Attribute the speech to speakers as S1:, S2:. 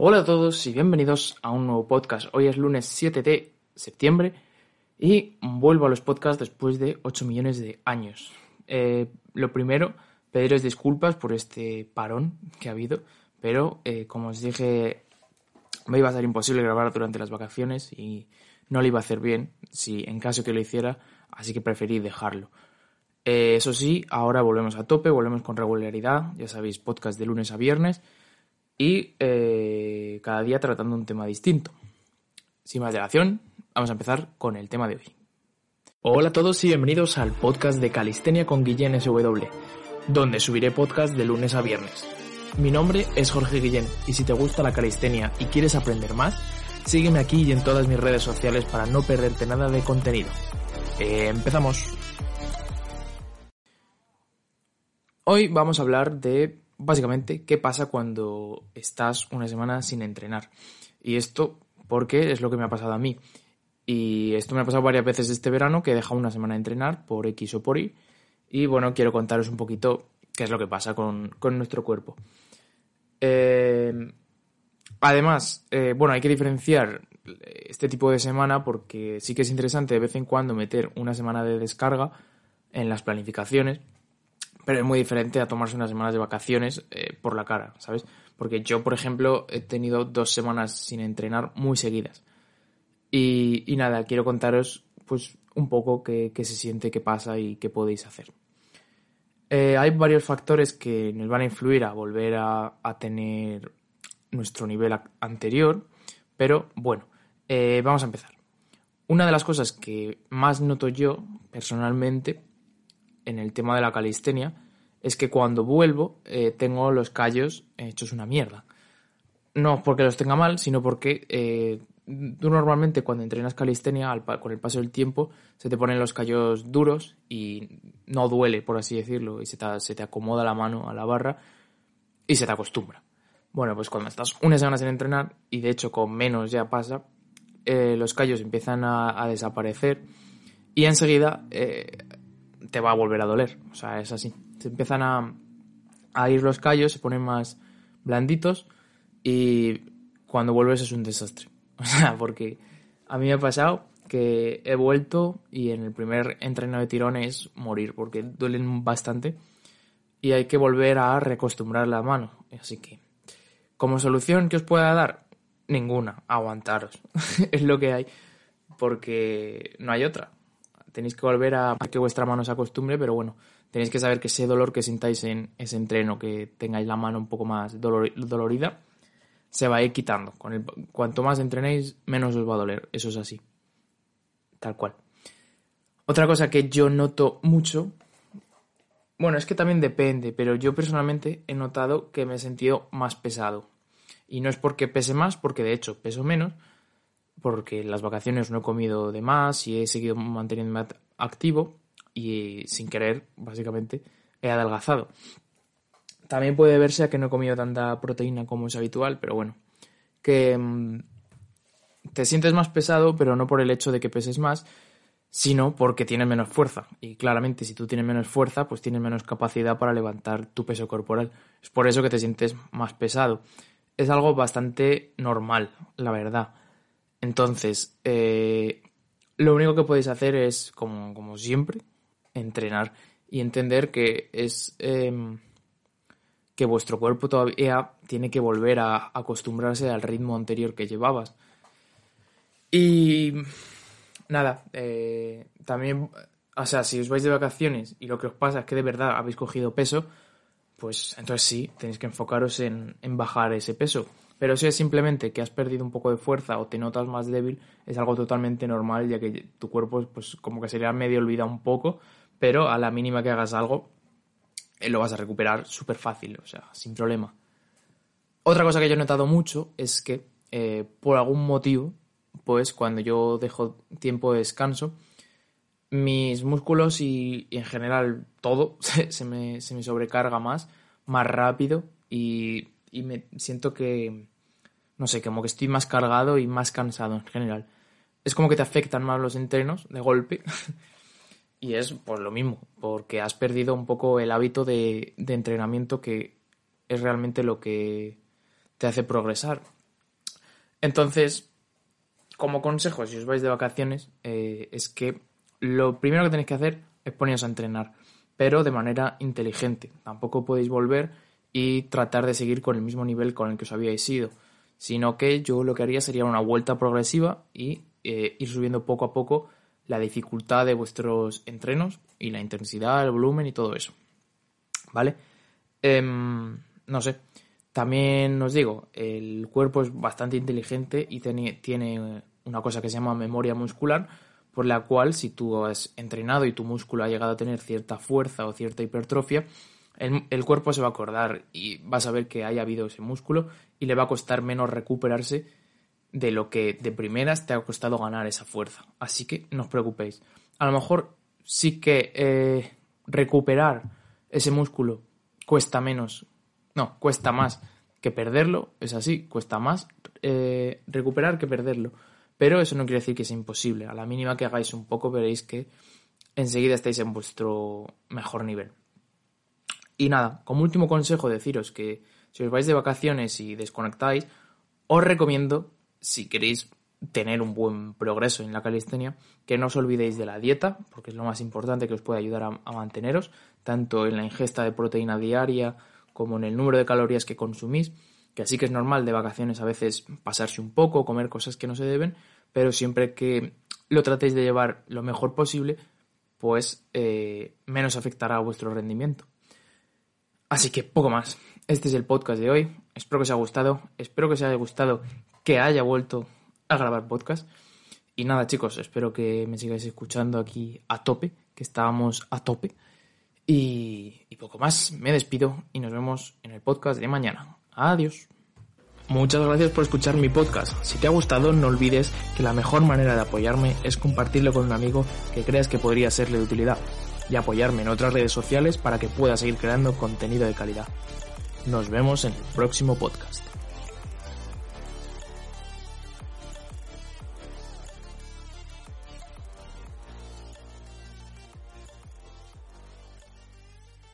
S1: Hola a todos y bienvenidos a un nuevo podcast. Hoy es lunes 7 de septiembre y vuelvo a los podcasts después de 8 millones de años. Eh, lo primero, pediros disculpas por este parón que ha habido, pero eh, como os dije, me iba a ser imposible grabar durante las vacaciones y no lo iba a hacer bien si en caso que lo hiciera, así que preferí dejarlo. Eh, eso sí, ahora volvemos a tope, volvemos con regularidad, ya sabéis, podcast de lunes a viernes y eh, cada día tratando un tema distinto. Sin más dilación, vamos a empezar con el tema de hoy. Hola a todos y bienvenidos al podcast de Calistenia con Guillén SW, donde subiré podcast de lunes a viernes. Mi nombre es Jorge Guillén y si te gusta la calistenia y quieres aprender más, sígueme aquí y en todas mis redes sociales para no perderte nada de contenido. Empezamos. Hoy vamos a hablar de básicamente qué pasa cuando estás una semana sin entrenar. Y esto porque es lo que me ha pasado a mí. Y esto me ha pasado varias veces este verano que he dejado una semana de entrenar por X o por Y. Y bueno, quiero contaros un poquito qué es lo que pasa con, nuestro cuerpo. Eh, además, eh, bueno, hay que diferenciar este tipo de semana porque sí que es interesante de vez en cuando meter una semana de descarga en las planificaciones pero es muy diferente a tomarse unas semanas de vacaciones eh, por la cara, ¿sabes? Porque yo, por ejemplo, he tenido dos semanas sin entrenar muy seguidas. Y, nada, quiero contaros pues un poco qué, se siente, qué pasa y qué podéis hacer. Eh, hay varios factores que nos van a influir a volver a, tener nuestro nivel anterior, pero bueno, eh, vamos a empezar. Una de las cosas que más noto yo personalmente en el tema de la calistenia es que cuando vuelvo eh, tengo los callos hechos una mierda. No porque los tenga mal, sino porque eh, tú normalmente cuando entrenas calistenia, con el paso del tiempo, se te ponen los callos duros y no duele, por así decirlo, y se te, acomoda la mano a la barra y se te acostumbra. Bueno, pues cuando estás una semana sin entrenar, y de hecho con menos ya pasa, eh, los callos empiezan a, desaparecer y enseguida te va a volver a doler. O sea, es así. Se empiezan a, a ir los callos, se ponen más blanditos y cuando vuelves es un desastre. O sea, porque a mí me ha pasado que he vuelto y en el primer entreno de tirón es morir porque duelen bastante y hay que volver a reacostumbrar la mano. Así que, como solución que os pueda dar, ninguna, aguantaros. es lo que hay porque no hay otra tenéis que volver a que vuestra mano se acostumbre, pero bueno, tenéis que saber que ese dolor que sintáis en ese entreno, que tengáis la mano un poco más dolorida, se va a ir quitando. Con el, cuanto más entrenéis, menos os va a doler. Eso es así. Tal cual. Otra cosa que yo noto mucho, bueno, es que también depende, pero yo personalmente he notado que me he sentido más pesado. Y no es porque pese más, porque de hecho peso menos, porque en las vacaciones no he comido de más y he seguido manteniéndome activo y sin querer, básicamente, he adelgazado. También puede verse a que no he comido tanta proteína como es habitual, pero bueno, que mm, te sientes más pesado, pero no por el hecho de que peses más, sino porque tienes menos fuerza. Y claramente, si tú tienes menos fuerza, pues tienes menos capacidad para levantar tu peso corporal. Es por eso que te sientes más pesado. Es algo bastante normal, la verdad. Entonces, eh, lo único que podéis hacer es, como, siempre, entrenar y entender que es em, que vuestro cuerpo todavía tiene que volver a acostumbrarse al ritmo anterior que llevabas. Y nada, eh, también, o sea, si os vais de vacaciones y lo que os pasa es que de verdad habéis cogido peso, pues entonces sí, tenéis que enfocaros en bajar ese peso. Pero si es simplemente que has perdido un poco de fuerza o te notas más débil, es algo totalmente normal, ya que tu cuerpo, pues como que sería medio olvidado un poco, pero a la mínima que hagas algo, eh, lo vas a recuperar súper fácil, o sea, sin problema. Otra cosa que yo he notado mucho es que eh, por algún motivo, pues cuando yo dejo tiempo de descanso, mis músculos y, en general todo se, me, sobrecarga más, más rápido y, y, me siento que, no sé, como que estoy más cargado y más cansado en general. Es como que te afectan más los entrenos de golpe y es pues lo mismo, porque has perdido un poco el hábito de, de entrenamiento que es realmente lo que te hace progresar. Entonces, como consejo, si os vais de vacaciones, eh, es que lo primero que tenéis que hacer es poneros a entrenar, pero de manera inteligente. Tampoco podéis volver y tratar de seguir con el mismo nivel con el que os habíais ido, sino que yo lo que haría sería una vuelta progresiva y eh, ir subiendo poco a poco la dificultad de vuestros entrenos y la intensidad, el volumen y todo eso. ¿Vale? Em, no sé. También os digo, el cuerpo es bastante inteligente y tiene una cosa que se llama memoria muscular, por la cual si tú has entrenado y tu músculo ha llegado a tener cierta fuerza o cierta hipertrofia, el, cuerpo se va a acordar y vas a ver que haya habido ese músculo y le va a costar menos recuperarse de lo que de primeras te ha costado ganar esa fuerza. Así que no os preocupéis. A lo mejor sí que eh, recuperar ese músculo cuesta menos, no, cuesta más que perderlo, es así, cuesta más eh, recuperar que perderlo. Pero eso no quiere decir que sea imposible. A la mínima que hagáis un poco veréis que enseguida estáis en vuestro mejor nivel. Y nada, como último consejo deciros que si os vais de vacaciones y desconectáis, os recomiendo, si queréis tener un buen progreso en la calistenia, que no os olvidéis de la dieta, porque es lo más importante que os puede ayudar a, manteneros, tanto en la ingesta de proteína diaria como en el número de calorías que consumís que así que es normal de vacaciones a veces pasarse un poco, comer cosas que no se deben, pero siempre que lo tratéis de llevar lo mejor posible, pues eh, menos afectará a vuestro rendimiento. Así que poco más. Este es el podcast de hoy. Espero que os haya gustado. Espero que os haya gustado que haya vuelto a grabar podcast. Y nada, chicos, espero que me sigáis escuchando aquí a tope, que estábamos a tope. Y, y poco más. Me despido y nos vemos en el podcast de mañana. Adiós. Muchas gracias por escuchar mi podcast. Si te ha gustado, no olvides que la mejor manera de apoyarme es compartirlo con un amigo que creas que podría serle de utilidad y apoyarme en otras redes sociales para que pueda seguir creando contenido de calidad. Nos vemos en el próximo podcast.